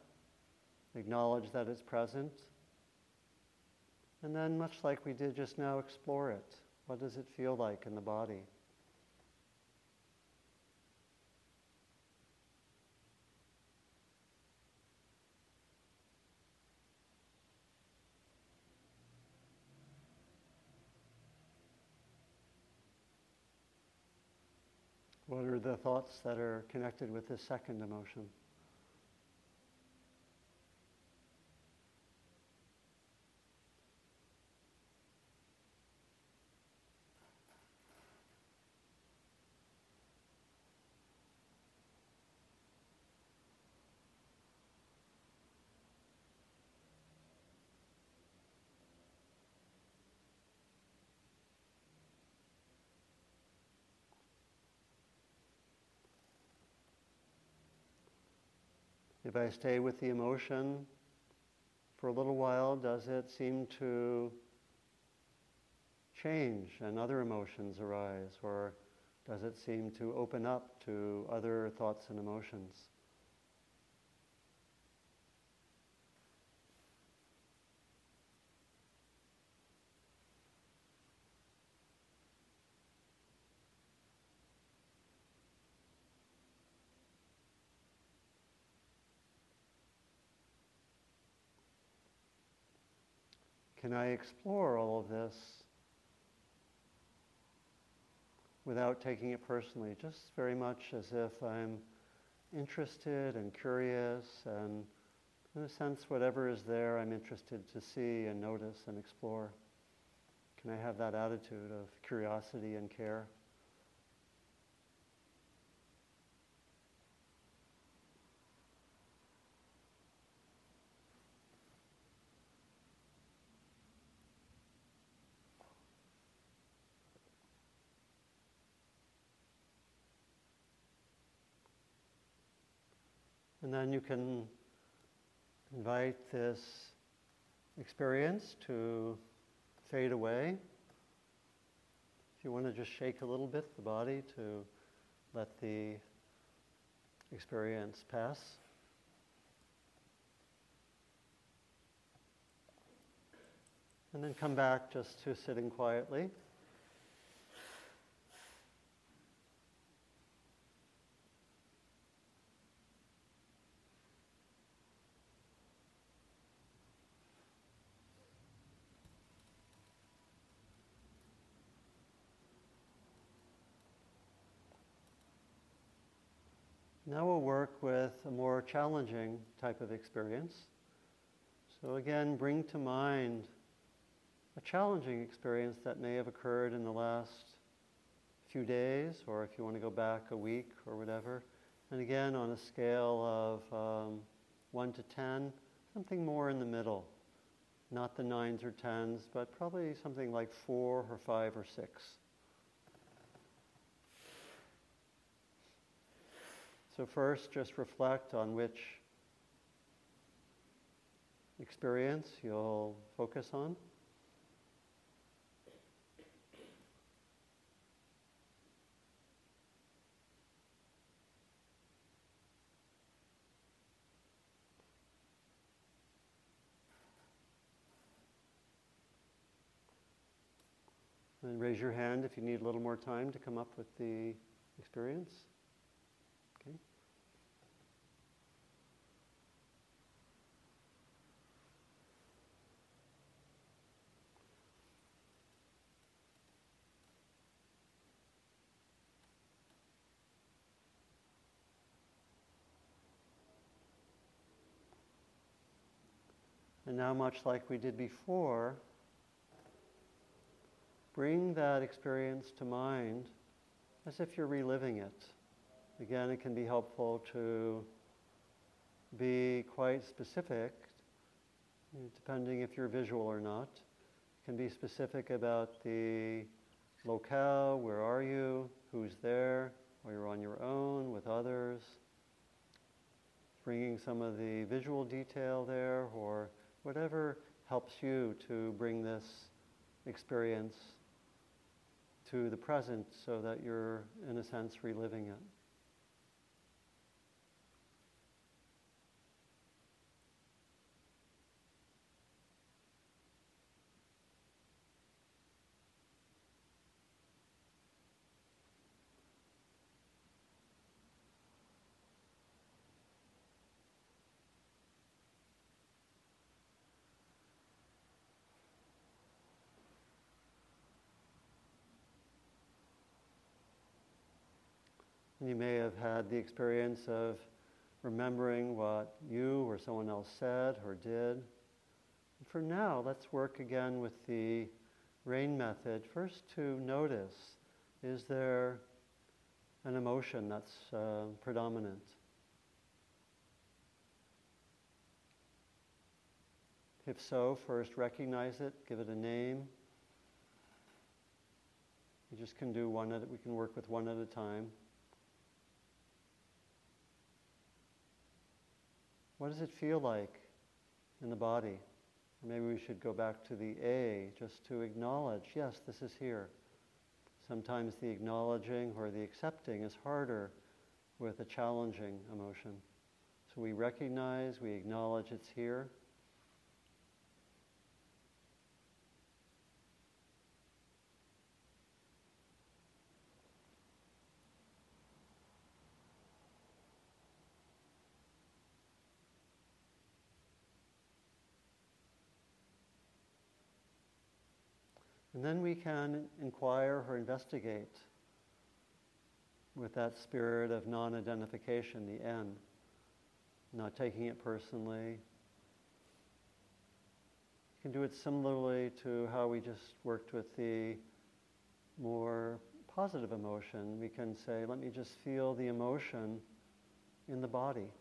acknowledge that it's present, and then, much like we did just now, explore it. What does it feel like in the body? The thoughts that are connected with this second emotion? If I stay with the emotion for a little while, does it seem to change and other emotions arise? Or does it seem to open up to other thoughts and emotions? Can I explore all of this without taking it personally, just very much as if I'm interested and curious, and in a sense, whatever is there, I'm interested to see and notice and explore. Can I have that attitude of curiosity and care? And then you can invite this experience to fade away. If you want to just shake a little bit the body to let the experience pass. And then come back just to sitting quietly. Now we'll work with a more challenging type of experience. So again, bring to mind a challenging experience that may have occurred in the last few days, or if you want to go back a week or whatever. And again, on a scale of um, 1 to 10, something more in the middle. Not the nines or tens, but probably something like 4 or 5 or 6. So, first, just reflect on which experience you'll focus on. And raise your hand if you need a little more time to come up with the experience. And now, much like we did before, bring that experience to mind as if you're reliving it. Again, it can be helpful to be quite specific, depending if you're visual or not. You can be specific about the locale, where are you, who's there, or you're on your own with others. Bringing some of the visual detail there, or whatever helps you to bring this experience to the present so that you're, in a sense, reliving it. You may have had the experience of remembering what you or someone else said or did. For now, let's work again with the rain method. First, to notice is there an emotion that's uh, predominant? If so, first recognize it, give it a name. We just can do one at we can work with one at a time. What does it feel like in the body? Maybe we should go back to the A just to acknowledge, yes, this is here. Sometimes the acknowledging or the accepting is harder with a challenging emotion. So we recognize, we acknowledge it's here, And then we can inquire or investigate with that spirit of non identification, the N, not taking it personally. You can do it similarly to how we just worked with the more positive emotion. We can say, let me just feel the emotion in the body.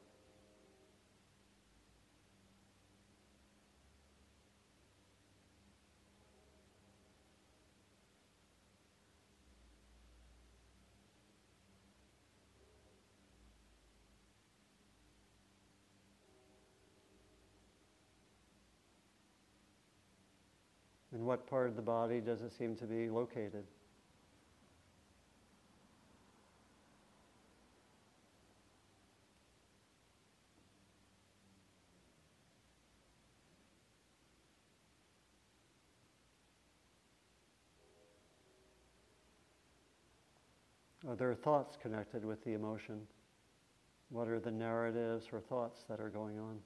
What part of the body does it seem to be located? Are there thoughts connected with the emotion? What are the narratives or thoughts that are going on?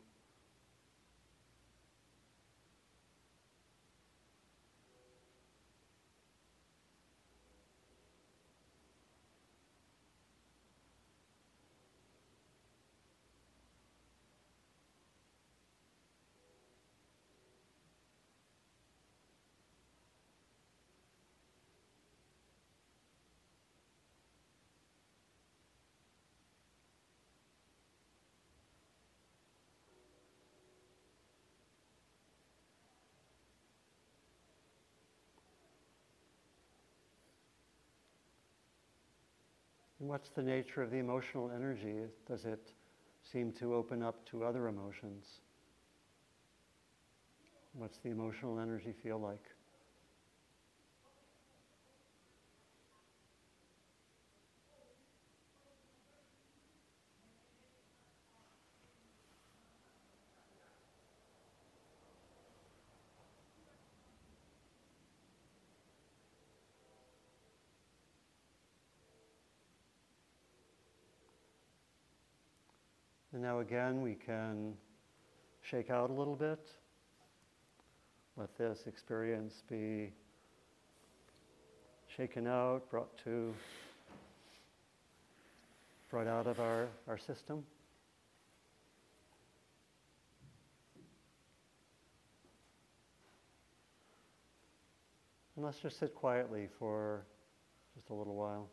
What's the nature of the emotional energy? Does it seem to open up to other emotions? What's the emotional energy feel like? And now again, we can shake out a little bit. Let this experience be shaken out, brought to, brought out of our, our system. And let's just sit quietly for just a little while.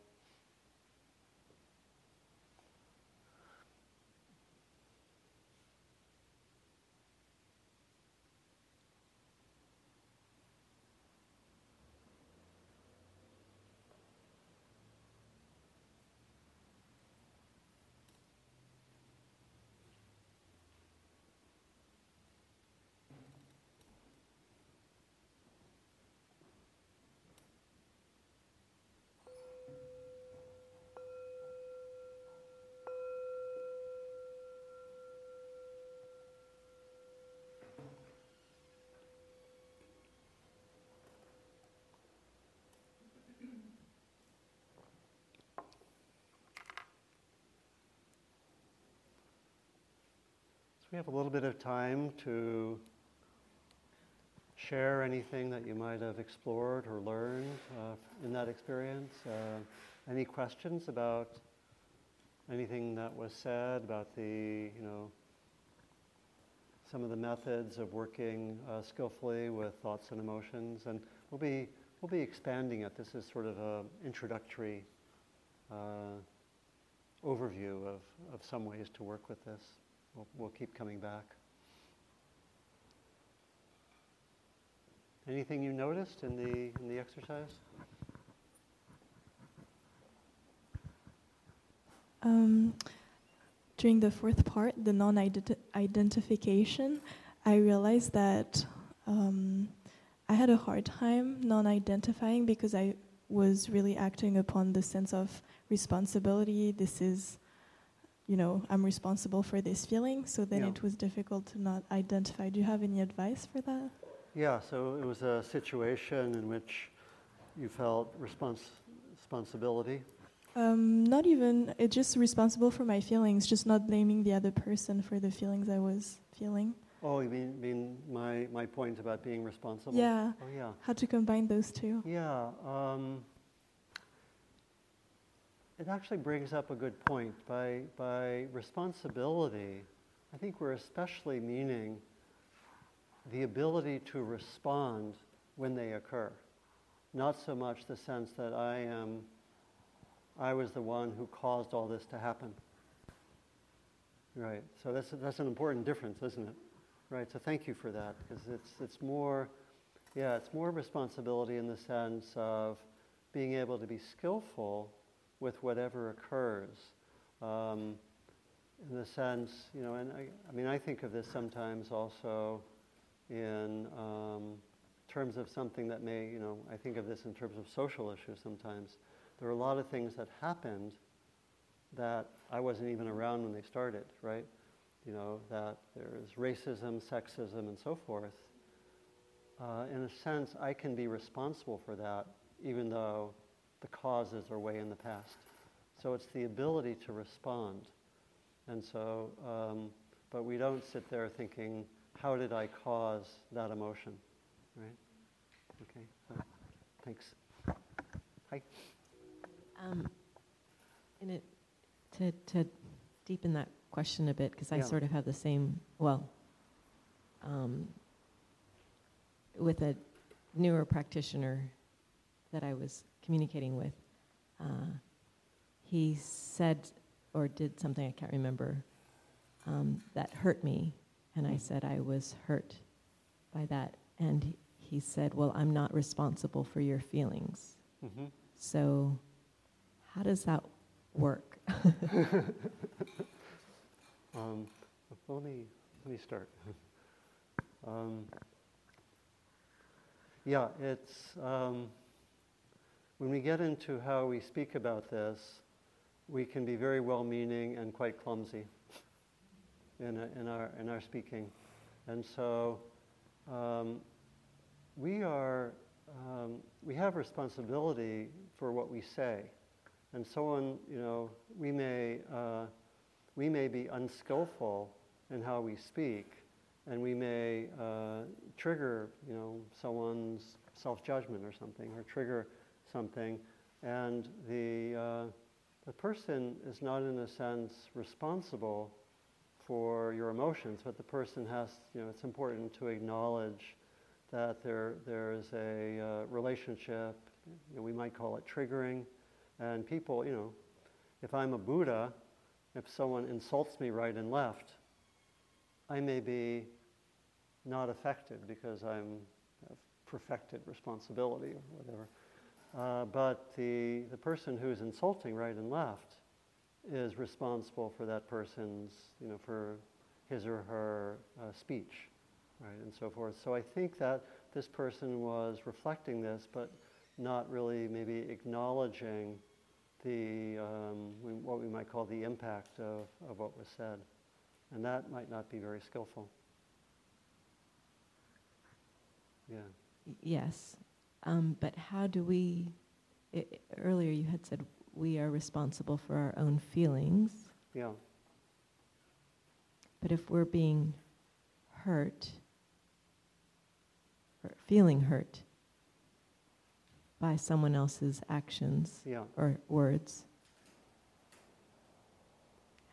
We have a little bit of time to share anything that you might have explored or learned uh, in that experience. Uh, any questions about anything that was said about the, you know, some of the methods of working uh, skillfully with thoughts and emotions, and we'll be we'll be expanding it. This is sort of an introductory uh, overview of, of some ways to work with this. We'll, we'll keep coming back. Anything you noticed in the, in the exercise? Um, during the fourth part, the non identification, I realized that um, I had a hard time non identifying because I was really acting upon the sense of responsibility. This is you know, I'm responsible for this feeling. So then yeah. it was difficult to not identify. Do you have any advice for that? Yeah, so it was a situation in which you felt respons- responsibility. Um, not even, it's just responsible for my feelings, just not blaming the other person for the feelings I was feeling. Oh, you mean, mean my, my point about being responsible? Yeah, Oh, yeah. how to combine those two. Yeah. Um, it actually brings up a good point. By, by responsibility, I think we're especially meaning the ability to respond when they occur. Not so much the sense that I am, I was the one who caused all this to happen. Right. So that's, that's an important difference, isn't it? Right. So thank you for that because it's, it's more, yeah, it's more responsibility in the sense of being able to be skillful with whatever occurs. Um, in the sense, you know, and I, I mean, I think of this sometimes also in um, terms of something that may, you know, I think of this in terms of social issues sometimes. There are a lot of things that happened that I wasn't even around when they started, right? You know, that there's racism, sexism, and so forth. Uh, in a sense, I can be responsible for that, even though the causes are way in the past. So it's the ability to respond. And so, um, but we don't sit there thinking, how did I cause that emotion? Right? Okay, so, thanks. Hi. Um, in it, to, to deepen that question a bit, because I Yeah. sort of have the same, well, um, with a newer practitioner that I was communicating with, uh, he said or did something I can't remember um, that hurt me, and I said I was hurt by that, and he- said, "Well, I'm not responsible for your feelings." hmm So, how does that work? Um, let me let me start. um, yeah, it's um, when we get into how we speak about this, we can be very well-meaning and quite clumsy in, a, in our in our speaking, and so um, we are um, we have responsibility for what we say, and so on, you know we may. Uh, we may be unskillful in how we speak, and we may uh, trigger, you know, someone's self-judgment or something, or trigger something, and the uh, the person is not, in a sense, responsible for your emotions, but the person has, you know, it's important to acknowledge that there there's a uh, relationship. You know, we might call it triggering, and people, you know, if I'm a Buddha if someone insults me right and left, I may be not affected because I'm perfected responsibility or whatever. Uh, but the, the person who's insulting right and left is responsible for that person's, you know, for his or her uh, speech, right, and so forth. So I think that this person was reflecting this, but not really maybe acknowledging the, um, what we might call the impact of, of what was said. And that might not be very skillful. Yeah. Yes, um, but how do we, i- i- earlier you had said we are responsible for our own feelings, Yeah. but if we're being hurt, or feeling hurt by someone else's actions Yeah. or words,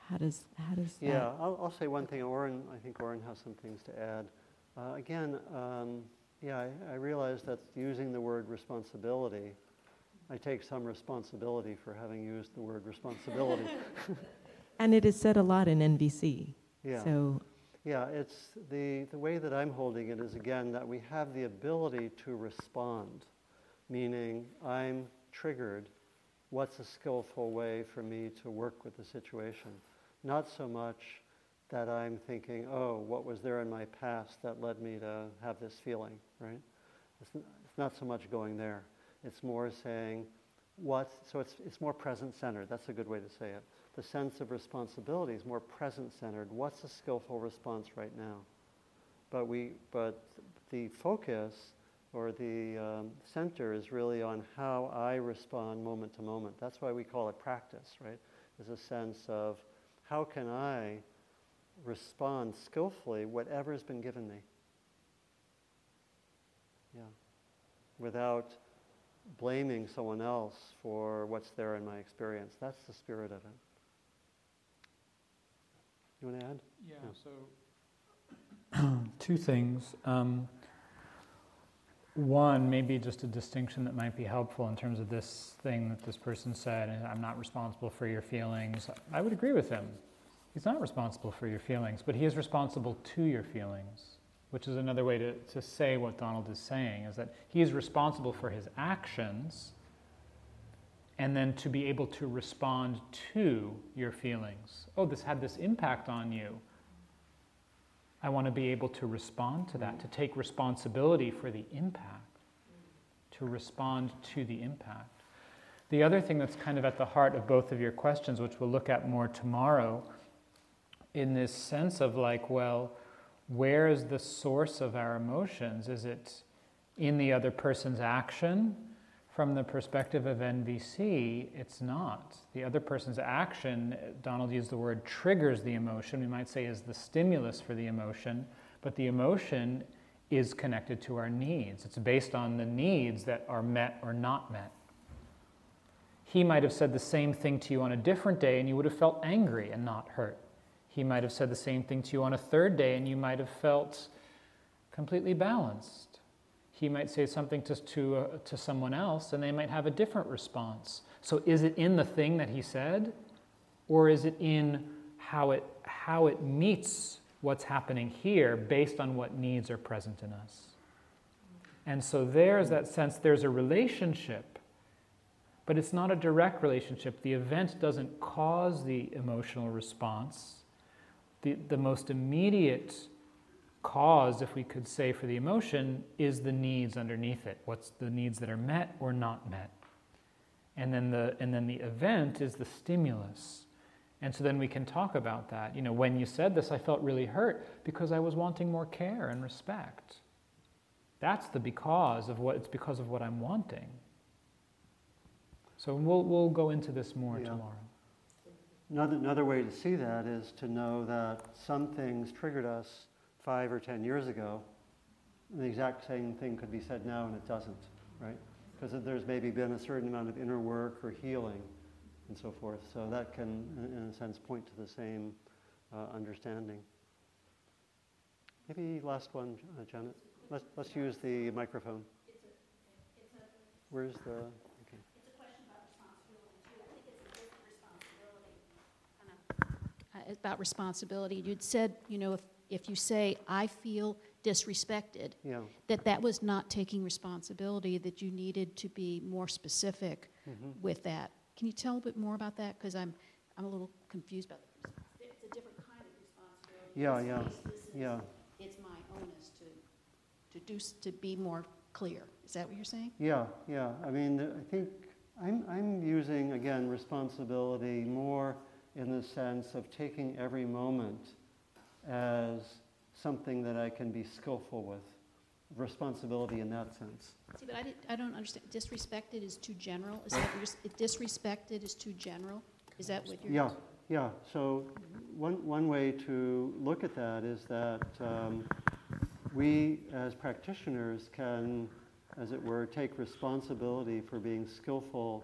how does, how does that? Yeah, I'll, I'll say one thing. Oren, I think Oren has some things to add. Uh, again, um, yeah, I, I realize that using the word responsibility, I take some responsibility for having used the word responsibility. And it is said a lot in NVC, yeah. so, Yeah, it's the, the way that I'm holding it is again that we have the ability to respond, meaning I'm triggered. What's a skillful way for me to work with the situation? Not so much that I'm thinking, oh, what was there in my past that led me to have this feeling, right? It's, n- it's not so much going there. It's more saying, what, so it's, it's more present centered. That's a good way to say it. The sense of responsibility is more present centered. What's a skillful response right now? But, we, but the focus or the um, center is really on how I respond moment to moment. That's why we call it practice, right? Is a sense of how can I respond skillfully whatever has been given me. Yeah. Without blaming someone else for what's there in my experience. That's the spirit of it. You want to add? Yeah, Yeah. so two things. Um, one, maybe just a distinction that might be helpful in terms of this thing that this person said, and I'm not responsible for your feelings. I would agree with him. He's not responsible for your feelings, but he is responsible to your feelings, which is another way to, to say what Donald is saying, is that he is responsible for his actions, and then to be able to respond to your feelings. Oh, this had this impact on you. I want to be able to respond to that, to take responsibility for the impact, to respond to the impact. The other thing that's kind of at the heart of both of your questions, which we'll look at more tomorrow, in this sense of like, well, where is the source of our emotions? Is it in the other person's action? From the perspective of NVC, it's not. The other person's action, Donald used the word triggers the emotion, we might say is the stimulus for the emotion, but the emotion is connected to our needs. It's based on the needs that are met or not met. He might have said the same thing to you on a different day and you would have felt angry and not hurt. He might have said the same thing to you on a third day and you might have felt completely balanced. He might say something to, to, uh, to someone else and they might have a different response. So, is it in the thing that he said, or is it in how it, how it meets what's happening here based on what needs are present in us? And so, there's that sense there's a relationship, but it's not a direct relationship. The event doesn't cause the emotional response the, the most immediate cause, if we could say, for the emotion is the needs underneath it. What's the needs that are met or not met? And then the, and then the event is the stimulus. And so then we can talk about that. You know, when you said this, I felt really hurt because I was wanting more care and respect. That's the because of what it's because of what I'm wanting. So we'll, we'll go into this more Yeah. tomorrow. Another, another way to see that is to know that some things triggered us five or ten years ago. And the exact same thing could be said now and it doesn't, right? Because there's maybe been a certain amount of inner work or healing and so forth. So that can, in a sense, point to the same uh, understanding. Maybe last one, uh, Janet. Let's, let's use the microphone. Where's the, okay. uh, about responsibility. You'd said, you know, if, if you say, I feel disrespected, Yeah. that that was not taking responsibility, that you needed to be more specific mhm. with that. Can you tell a bit more about that? Because I'm, I'm a little confused about it. It's a different kind of responsibility. Yeah, yeah, is- yeah. It's my onus to, to do, to be more clear. Is that what you're saying? Yeah, yeah. I mean, I think I'm, I'm using, again, responsibility more in the sense of taking every moment as something that I can be skillful with. Responsibility in that sense. See, but I didn't, I don't understand. Disrespected is too general? Is that what you're, disrespected is too general? Is that what you're? Yeah, yeah. So one, one way to look at that is that um, we, as practitioners, can, as it were, take responsibility for being skillful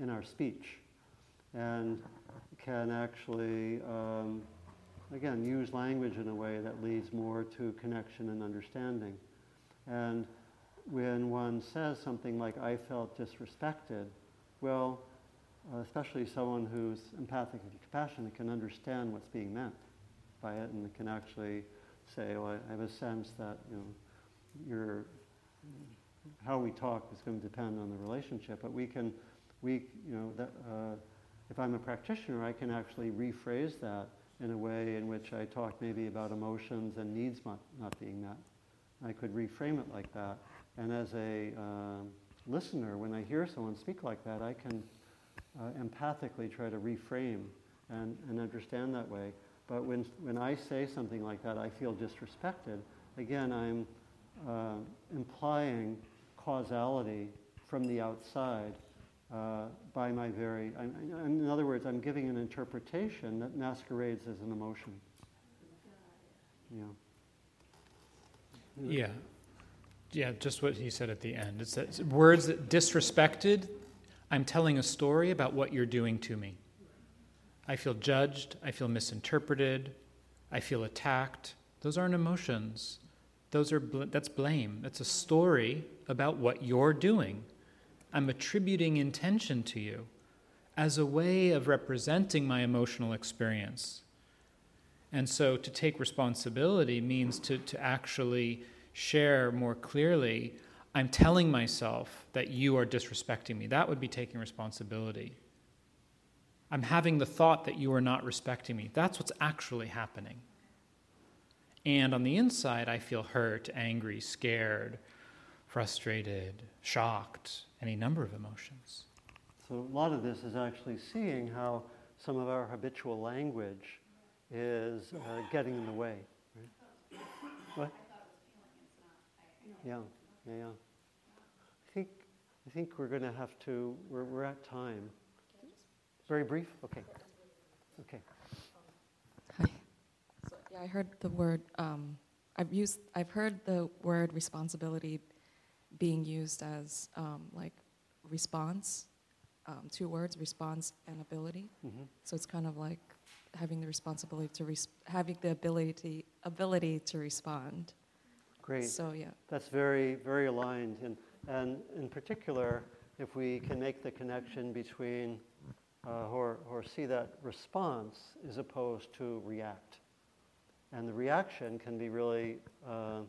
in our speech and can actually, um, again, use language in a way that leads more to connection and understanding. And when one says something like, I felt disrespected, well, uh, especially someone who's empathic and compassionate can understand what's being meant by it and can actually say, I I have a sense that, you know, your, how we talk is going to depend on the relationship, but we can, we, you know, that, uh, if I'm a practitioner, I can actually rephrase that in a way in which I talk maybe about emotions and needs not, being met. I could reframe it like that. And as a um listener, when I hear someone speak like that, I can uh, empathically try to reframe and, and understand that way. But when, when I say something like that, I feel disrespected. Again, I'm uh, implying causality from the outside uh, by my very, I'm, in other words, I'm giving an interpretation that masquerades as an emotion. Yeah. Yeah. Yeah, just what he said at the end. It's that words that disrespected, I'm telling a story about what you're doing to me. I feel judged, I feel misinterpreted, I feel attacked. Those aren't emotions. Those are bl- that's blame. That's a story about what you're doing. I'm attributing intention to you as a way of representing my emotional experience. And so to take responsibility means to, to actually share more clearly I'm telling myself that you are disrespecting me. That would be taking responsibility. I'm having the thought that you are not respecting me. That's what's actually happening. And on the inside, I feel hurt, angry, scared, frustrated, shocked, any number of emotions. So a lot of this is actually seeing how some of our habitual language is uh, getting in the way. Right? What? Yeah, yeah, yeah. I think, I think we're going to have to, we're, we're at time. Very brief? Okay. Okay. Hi. So, yeah, I heard the word. Um, I've used. I've heard the word responsibility being used as um, like response. Um, two words: response and ability. hmm So it's kind of like having the responsibility to res- having the ability ability to respond. Great. So yeah. That's very, very aligned. And, and in particular, if we can make the connection between uh, or, or see that response as opposed to react. And the reaction can be really uh,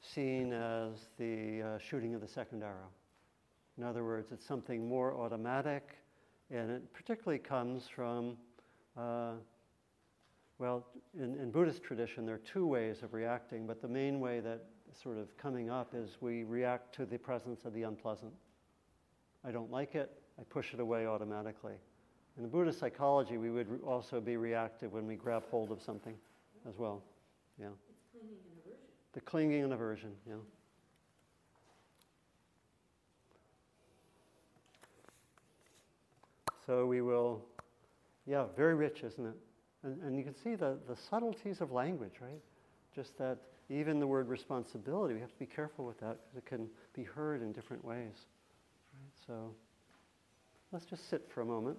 seen as the uh, shooting of the second arrow. In other words, it's something more automatic, and it particularly comes from, uh, well, in, in Buddhist tradition, there are two ways of reacting, but the main way that sort of coming up is we react to the presence of the unpleasant. I don't like it, I push it away automatically. In the Buddhist psychology, we would also be reactive when we grab hold of something as well. Yeah. The clinging and aversion, yeah. So we will, yeah, very rich, isn't it? And, and you can see the, the subtleties of language, right? Just that even the word responsibility, we have to be careful with that because it can be heard in different ways. Right? So let's just sit for a moment.